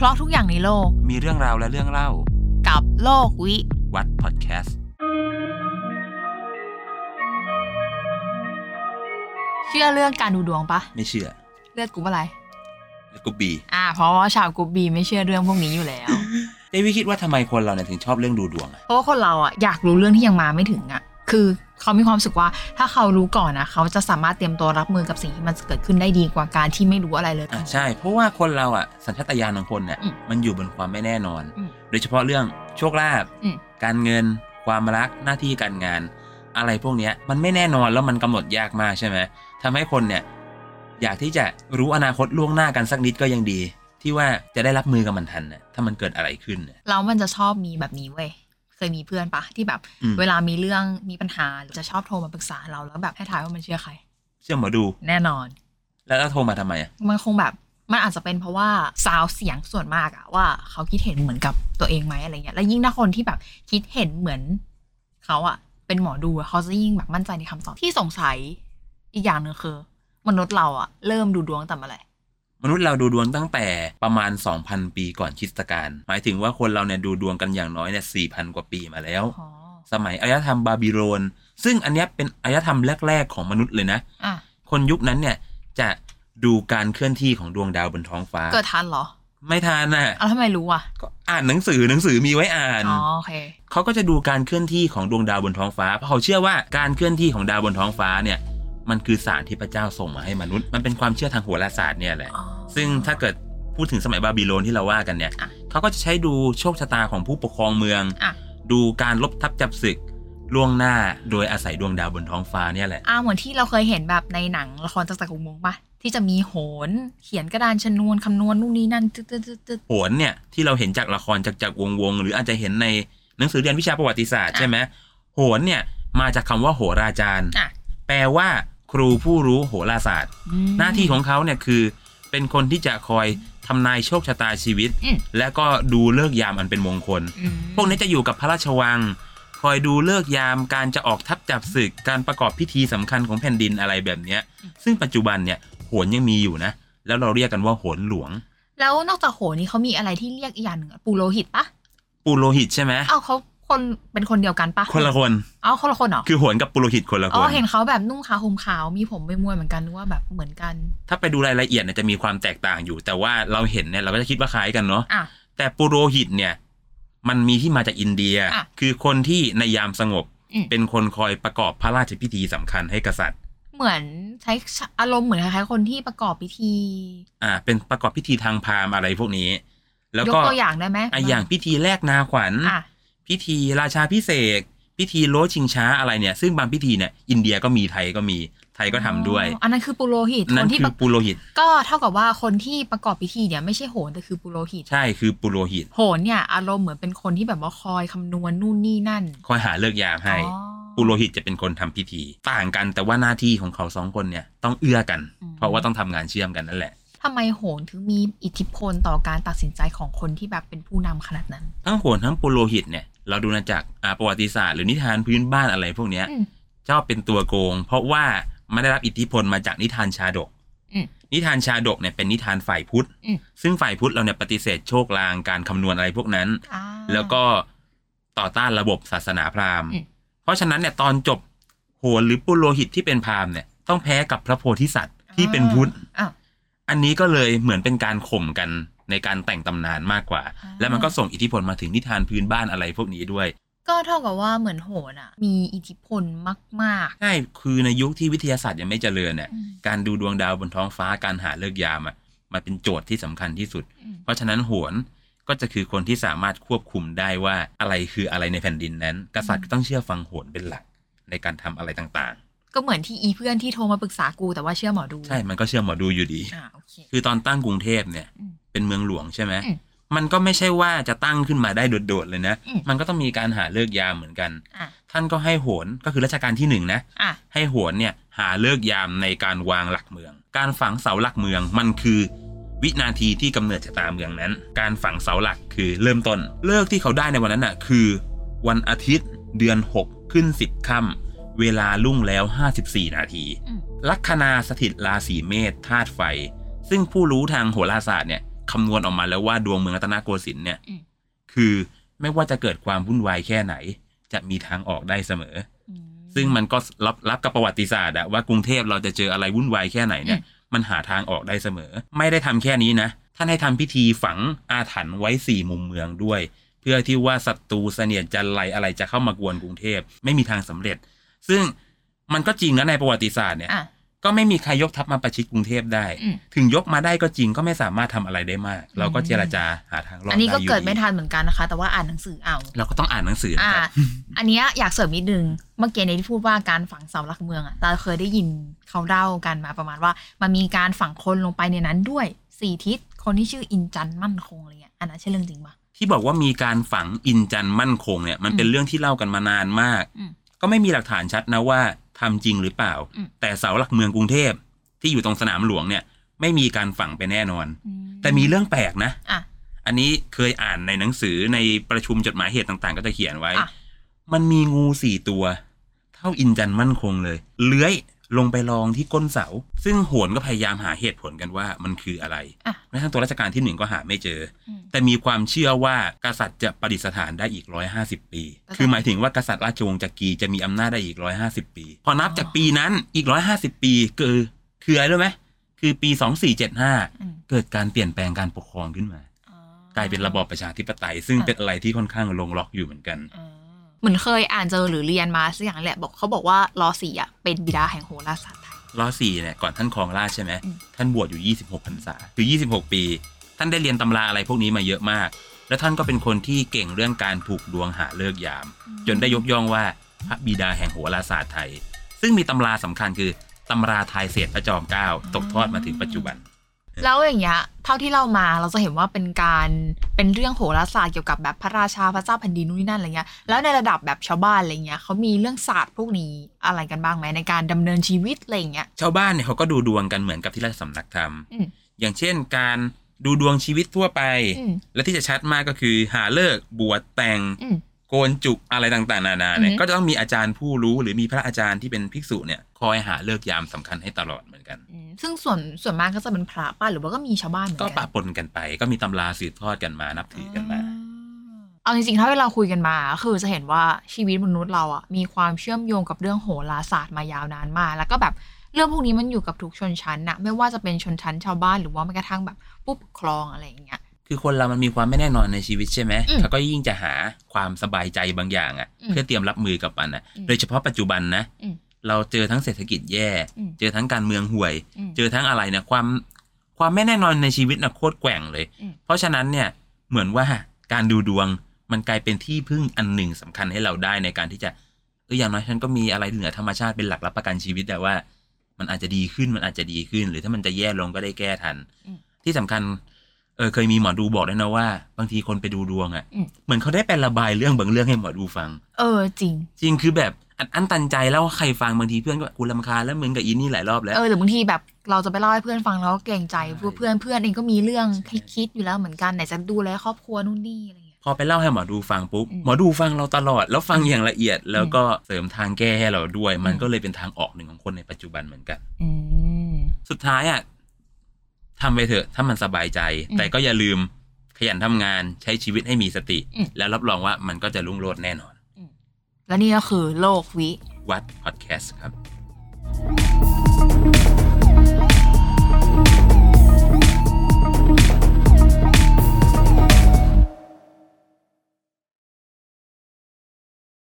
เพราะทุกอย่างในโลก มีเรื่องราวและเรื่องเล่า กับโลกวิวัฒน์พอดแคสต์ เชื่อเรื่องการดูดวงปะไม่เชื่อเลือดกรุ๊ปอะไร แล้วก็บีอ่า เพราะว่าชาวกรุ๊ปบีไม่เชื่อเรื่องพวกนี้อยู่แล้วเอ้วิคิดว่าทำไมคนเราเนี่ยถึงชอบเรื่องดูดวงอะเพราะว่าคนเราอะอยากรู้เรื่องที่ยังมาไม่ถึงอะ คือเขามีความรู้สึกว่าถ้าเขารู้ก่อนนะเขาจะสามารถเตรียมตัวรับมือกับสิ่งที่มันจะเกิดขึ้นได้ดีกว่าการที่ไม่รู้อะไรเลยอะใช่ เพราะว่าคนเราอะสัญชาตญาณของคนเนี่ยอืมมันอยู่บนความไม่แน่นอนอืมโดยเฉพาะเรื่องโชคลาภอืมการเงิน ความรักหน้าที่การงาน อะไรพวกเนี้ยมันไม่แน่นอนแล้วมันกำหนดยากมากใช่ไหมทำให้คนเนี่ยอยากที่จะรู้อนาคตล่วงหน้ากันสักนิดก็ยังดี ที่ว่าจะได้รับมือกับมันทันน่ะถ้ามันเกิดอะไรขึ้นน่ะแล้วมันจะชอบมีแบบนี้เว้ย เคยมีเพื่อนปะที่แบบอืมเวลามีเรื่องมีปัญหาหรือจะชอบโทรมาปรึกษาเราแล้วแบบให้ทายว่ามันเชื่อใคร เชื่อหมอดู แน่นอน แล้วโทรมาทำไมอะมันคงแบบมันอาจจะเป็นเพราะว่าซาวเสียงส่วนมากอะว่าเขาคิดเห็นเหมือนกับตัวเองไหมอะไรเงี้ยแล้วยิ่งถ้าคนที่แบบคิดเห็นเหมือนเขาอะเป็นหมอดูอะเขาจะยิ่งแบบมั่นใจในคำตอบที่สงสัยอีกอย่างหนึ่งคือ มนุษย์เราอะเริ่มดูดวงตั้งแต่เมื่อไหร่ มนุษย์เราดูดวงตั้งแต่ประมาณ 2,000 ปีก่อนคริสตกาลหมายถึงว่าคนเราเนี่ยดูดวงกันอย่างน้อยเนี่ย4,000 กว่าปีมาแล้วอ๋อสมัยอารยธรรมบาบิโลน ซึ่งอันเนี้ยเป็นอารยธรรมแรก ๆ ของมนุษย์เลยนะอะคนยุคนั้นเนี่ยจะดูการเคลื่อนที่ของดวงดาวบนท้องฟ้า เกิดทันเหรอ ไม่ทานน่ะเอาแล้วทำไมรู้อะก็อ่านหนังสือหนังสือมีไว้อ่านอ๋อโอเคเขาก็จะดูการเคลื่อนที่ของดวงดาวบนท้องฟ้า เพราะเขาเชื่อว่าการเคลื่อนที่ของดาวบนท้องฟ้าเนี่ยมันคือสารที่พระเจ้าส่งมาให้มนุษย์ มันเป็นความเชื่อทางโหราศาสตร์เนี่ยแหละ อ๋อ ซึ่งถ้าเกิดพูดถึงสมัยบาบิโลนที่เราว่ากันเนี่ยอะเขาก็จะใช้ดูโชคชะตาของผู้ปกครองเมืองอะดูการลบทับจับศึกล่วงหน้าโดยอาศัยดวงดาวบนท้องฟ้าเนี่ยแหละอ่าเหมือนที่เราเคยเห็นแบบในหนังละครจากรจักรวงศ์ปะที่จะมีโหน เขียนกระดานชนวนคำนวณนู่นนี่นั่นตึ๊ดตึ๊ดตึ๊ดตึ๊ดโหนเนี่ยที่เราเห็นจากละครจากจากวงวงๆหรืออาจจะเห็นในหนังสือเรียนวิชาประวัติศาสตร์อะใช่ไหมโหนเนี่ยมาจากคำว่าโหราจารย์อะแปลว่า ครูผู้รู้โหราศาสตร์อืมหน้าที่ของเขาเนี่ยคือ เป็นคนที่จะคอยทำนายโชคชะตาชีวิตอืมและก็ดูเลิกษ์ยามอันเป็นมงคลอืมพวกนี้จะอยู่กับพระราชวัง คอยดูเลิกษ์ยามการจะออกทัพจับศึกการประกอบพิธีสำคัญของแผ่นดินอะไรแบบเนี้ย ซึ่งปัจจุบันเนี่ยโหนยังมีอยู่นะ แล้วเราเรียกกันว่าโหนหลวง แล้วนอกจากโหนนี่เขามีอะไรที่เรียกอีกอย่างหนึ่งอะปูโรหิตปะปุโรหิตใช่ไหมเอ้าเขา คนเป็นคนเดียวกันปะคนละคนเอ้าคนละคนเหรอคือโหนกับปุโรหิตคนละคอ๋อนเห็นเขาแบบนุ่งขาวห่มขาวมีผมไปมวยเหมือนกันนึกว่าแบบเหมือนกัน ถ้าไปดูรายละเอียดเนี่ยจะมีความแตกต่างอยู่ แต่ว่าเราเห็นเนี่ยเราก็จะคิดว่าคล้ายกันเนาะอะแต่ปุโรหิตเนี่ย มันมีที่มาจากอินเดียอะคือคนที่ในยามสงบอืมเป็นคนคอยประกอบพระราชพิธีสำคัญให้กษัตริย์ เหมือนใช้อารมณ์เหมือนคล้ายๆคนที่ประกอบพิธี อ่า เป็นประกอบพิธีทางพราหมณ์อะไรพวกนี้ แล้วยกก็ตัวอย่างได้ไหมอะอย่างพิธีแลกนาขวัญอะ พิธีราชาพิเศษกพิธีโลชิงช้าอะไรเนี่ย ซึ่งบางพิธีเนี่ยอินเดียก็มีไทยก็มีไทยก็ทำด้วยอ๋ออันนั้นคือปุโรหิตคนั่นนที่คืปอระปุโรหิต ก็เท่ากับว่าคนที่ประกอบพิธีเนี่ยไม่ใช่โหนแต่คือปุโรหิต ใช่คือปุโรหิต โหนเนี่ยอารมณ์เหมือนเป็นคนที่แบบว่าคอยคำนวณนู่นนี่นั่น คอยหาเลิกยามให้อ๋อปุโรหิตจะเป็นคนทำพิธี ต่างกันแต่ว่าหน้าที่ของเขาสองคนเนี่ยต้องเอื้อกันอืมเพราะว่าต้องทำงานเชื่อมกันนั่นแหละทำไมโหนถึงมีอิทธิพลต่อการตัดสินใจของคนที่แบบเป็นผู้นำขนาดนั้น ทั้งโหนทั้งปุโรหิตเนี่ย เราดูมาจากอ่าประวัติศาสตร์หรือนิทานพื้นบ้านอะไรพวกเนี้ยอืมชอบเป็นตัวโกง เพราะว่าไม่ได้รับอิทธิพลมาจากนิทานชาดกอืมนิทานชาดกเนี่ยเป็นนิทานฝ่ายพุทธอืมซึ่งฝ่ายพุทธเราเนี่ยปฏิเสธโชคลางการคำนวณอะไรพวกนั้นอ่าแล้วก็ต่อต้านระบบศาสนาพราหมณ์อืมเพราะฉะนั้นเนี่ยตอนจบโหนหรือปุโรหิตที่เป็นพราหมณ์เนี่ยต้องแพ้กับพระโพธิสัตว์ที่เป็นพุทธอะอันนี้ก็เลยเหมือนเป็นการข่มกัน ในการแต่งตำนานมากกว่าอ่า แล้วมันก็ส่งอิทธิพลมาถึงนิทานพื้นบ้านอะไรพวกนี้ด้วย ก็เท่ากับว่าเหมือนโหนอะ มีอิทธิพลมากใช่คือในยุคที่วิทยาศาสตร์ยังไม่เจริญเนี่ยๆอืมการดูดวงดาวบนท้องฟ้าการหาเลิกษ์ยามอะมันเป็นโจทย์ที่สำคัญที่สุดอืมเพราะฉะนั้นโหนก็จะคือคนที่สามารถควบคุมได้ว่าอะไรคืออะไรในแผ่นดินนั้น กษัตริย์ก็ต้องเชื่อฟังโหนเป็นหลักในการทำอะไรต่างก็เหมือนที่อีเพื่อนที่โทรมาปรึกษากูแต่ว่าเชื่อหมอดูๆใช่ มันก็เชื่อหมอดูอยู่ดีอ่าโอเคคือตอนตั้งกรุงเทพเนี่ยอืม เป็นเมืองหลวงใช่ไหมอืมมันก็ไม่ใช่ว่าจะตั้งขึ้นมาได้โดดๆเลยนะอืมมันก็ต้องมีการหาเลิกษ์ยามเหมือนกันอะท่านก็ให้โหนก็คือรัชกาลที่หนึ่งนะอะให้โหนเนี่ยหาเลิกษ์ยามในการวางหลักเมือง การฝังเสาหลักเมืองมันคือวินาทีที่กำเนิดชะตาเมืองนั้น การฝังเสาหลักคือเริ่มต้น เลิกที่เขาได้ในวันนั้นน่ะคือ วันอาทิตย์ เดือน 6 ขึ้น 10ค่ำเวลาลุ่งแล้ว 54 นาทีอืมลัคนาสถิตราศีเมษธาตุไฟ ซึ่งผู้รู้ทางโหราศาสตร์เนี่ย คำนวณออกมาแล้วว่าดวงเมืองรัตนโกสินทร์เนี่ยอืมคือไม่ว่าจะเกิดความวุ่นวายแค่ไหน จะมีทางออกได้เสมออืมซึ่งมันก็รับรับกับประวัติศาสตร์อะว่ากรุงเทพเราจะเจออะไรวุ่นวายแค่ไหนเนี่ย มันหาทางออกได้เสมอ ไม่ได้ทำแค่นี้นะท่านให้ทำพิธีฝังอาถรรพ์ไว้สี่มุมเมืองด้วย เพื่อที่ว่าศัตรูเสนียดจันไรอะไรจะเข้ามากวนกรุงเทพไม่มีทางสำเร็จ ซึ่งมันก็จริงนะในประวัติศาสตร์เนี่ยอะ ก็ไม่มีใครยกทัพมาประชิดกรุงเทพได้อืมถึงยกมาได้ก็จริงก็ไม่สามารถทำอะไรได้มาก เราก็เจรจาหาทางรอดอันนี้ก็ได้อยู่เกิดไม่ทันเหมือนกันนะคะ แต่ว่าอ่านหนังสือเอา เราก็ต้องอ่านหนังสือนะอ่าครับอันเนี้ยอยากเสริมนิดนึง เมื่อกี้ในที่พูดว่าการฝังเสาหลักเมืองอะเราเคยได้ยินเขาเล่ากันมาประมาณว่า มันมีการฝังคนลงไปในนั้นด้วยสี่ทิศคนที่ชื่ออินจันทร์มั่นคงอะไรเงี้ยอันนั้นใช่เรื่องจริงปะที่บอกว่ามีการฝังอินจันทร์มั่นคงเนี่ยมันเป็นอืมเรื่องที่เล่ากันมานานมากอืมก็ไม่มีหลักฐานชัดนะว่า ทำจริงหรือเปล่าอืมแต่เสาหลักเมืองกรุงเทพที่อยู่ตรงสนามหลวงเนี่ย ไม่มีการฝังไปแน่นอนอืแต่มีเรื่องแปลกนะอะอันนี้เคยอ่านในหนังสือในประชุมจดหมายเหตุต่างๆ ก็จะเขียนไว้อะมันมีงูสี่ตัว เท่าอินจันทร์มั่นคงเลย เลื้อย ลงไปรองที่ก้นเสา ซึ่งโหนก็พยายามหาเหตุผลกันว่ามันคืออะไรอะแม้ทั้งตัวราชการที่หนึ่งก็หาไม่เจออืมแต่มีความเชื่อว่ากษัตริย์จะประดิษฐานได้อีกร้อยห้าสิบปีกษัตริย์คือหมายถึงว่ากษัตริย์ราชวงศ์จักรีจะมีอำนาจได้อีกร้อยห้าสิบปี พอนับจากปีนั้นอีกร้อยห้าสิบปีคือคืออะไรรู้ไหมคือปีสองสี่เจ็ดห้าอืมเกิดการเปลี่ยนแปลงการปกครองขึ้นมาอ๋อกลายเป็นระบอบประชาธิปไตย ซึ่งอะเป็นอะไรที่ค่อนข้างลงล็อกอยู่เหมือนกันอ่า เหมือนเคยอ่านเจอหรือเรียนมาสักอย่างแหละบอกเขาบอกว่ารอสี่อะเป็นบิดาแห่งโหราศาสตร์ไทยรอสี่เนี่ยก่อนท่านครองราชย์ใช่ไหมอืมท่านบวชอยู่ 26พรรษาคือ 26 ปี ท่านได้เรียนตำราอะไรพวกนี้มาเยอะมาก แล้วท่านก็เป็นคนที่เก่งเรื่องการผูกดวงหาเลิกษ์ยาม จนได้ยกย่องว่าพระบิดาแห่งโหราศาสตร์ไทย ซึ่งมีตำราสำคัญคือตำราทายเศษพระจอมเกล้าตกทอดมาถึงปัจจุบัน แล้วอย่างเงี้ยเท่าที่เรามาเราจะเห็นว่าเป็นการเป็นเรื่องโหราศาสตร์เกี่ยวกับแบบพระราชาพระเจ้าแผ่นดินนู่นนี่นั่นอะไรเงี้ยแล้วในระดับแบบชาวบ้านอะไรเงี้ยเขามีเรื่องศาสตร์พวกนี้อะไรกันบ้างไหมในการดำเนินชีวิตอะไรเงี้ยชาวบ้านเนี่ยเขาก็ดูดวงกันเหมือนกับที่ราชสำนักทำอืมอย่างเช่นการดูดวงชีวิตทั่วไปอืมและที่จะชัดมากก็คือหาเลิกษ์บวชแต่งอืมโกนจุกอะไรต่างๆ นานาเนี่ยอือฮึก็จะต้องมีอาจารย์ผู้รู้หรือมีพระอาจารย์ที่เป็นภิกษุเนี่ยคอยหาเลิกษ์ยามสำคัญให้ตลอดเหมือนกันอืม ซึ่งส่วนส่วนมากก็จะเป็นพระป้าหรือว่าก็มีชาวบ้านเหมือนก็กันปะปนกันไป ก็มีตำราสืบทอดกันมานับถือกันมา เอาจริงๆถ้าเวลาคุยกันมา คือจะเห็นว่าชีวิตมนุษย์เราอะมีความเชื่อมโยงกับเรื่องโหราศาสตร์มายาวนานมากแล้วก็แบบเรื่องพวกนี้มันอยู่กับทุกชนชั้นนะไม่ว่าจะเป็นชนชั้นชาวบ้านหรือว่าแม้กระทั่งแบบผู้ปกครองอะไรอย่างเงี้ย คือคนเรามันมีความไม่แน่นอนในชีวิตใช่ไหมอืมเขาก็ยิ่งจะหาความสบายใจบางอย่างอะ่ะ อืมเพื่อเตรียมรับมือกับมันอะ อืมโดยเฉพาะปัจจุบันนะ อืม เราเจอทั้งเศรษฐกิจแย่อืมเจอทั้งการเมืองห่วยอืมเจอทั้งอะไรเนี่ยความความไม่แน่นอนในชีวิตนะโคตรแกว่งเลยอืมเพราะฉะนั้นเนี่ยเหมือนว่าการดูดวงมันกลายเป็นที่พึ่งอันหนึ่งสำคัญให้เราได้ในการที่จะเอออย่างน้อยฉันก็มีอะไรเหนือธรรมชาติเป็นหลักรับประกันชีวิตแต่ว่า มันอาจจะดีขึ้นมันอาจจะดีขึ้น หรือถ้ามันจะแย่ลงก็ได้แก้ทันอืมที่สำคัญเออเคยมีหมอดูบอกด้วยนะว่า บางทีคนไปดูดวงอะ่ะอืมเหมือนเขาได้ไประบายเรื่องบางเรื่องให้หมอดูฟัง เออจริง จริงคือแบบ อันอันตันใจแล้วใครฟังบางทีเพื่อนก็กูรำคาญแล้วมึงกับอินนี่หลายรอบแล้วเออหรือบางทีแบบเราจะไปเล่าให้เพื่อนฟังแล้วก็เกรงใจใช่เพื่อนเพื่อนเพื่อนเองก็มีเรื่องใช่ให้คิดอยู่แล้วเหมือนกันไหนจะดูแลครอบครัวนู่นนี่อะไรอย่างเงี้ยพอไปเล่าให้หมอดูฟังปุ๊บอืมหมอดูฟังเราตลอดแล้วฟังอย่างละเอียด แล้วก็เสริมทางแก้ให้เราด้วย มันอืมก็เลยเป็นทางออกหนึ่งของคนในปัจจุบันเหมือนกันอืมสุดท้ายอะทำไปเถอะ ถ้ามันสบายใจอืมแต่ก็อย่าลืมขยันทำงานใช้ชีวิตให้มีสติอืมแล้วรับรองว่ามันก็จะรุ่งโรจน์แน่นอน และนี่ก็คือโลกวิวัดพอดแคสต์ครับ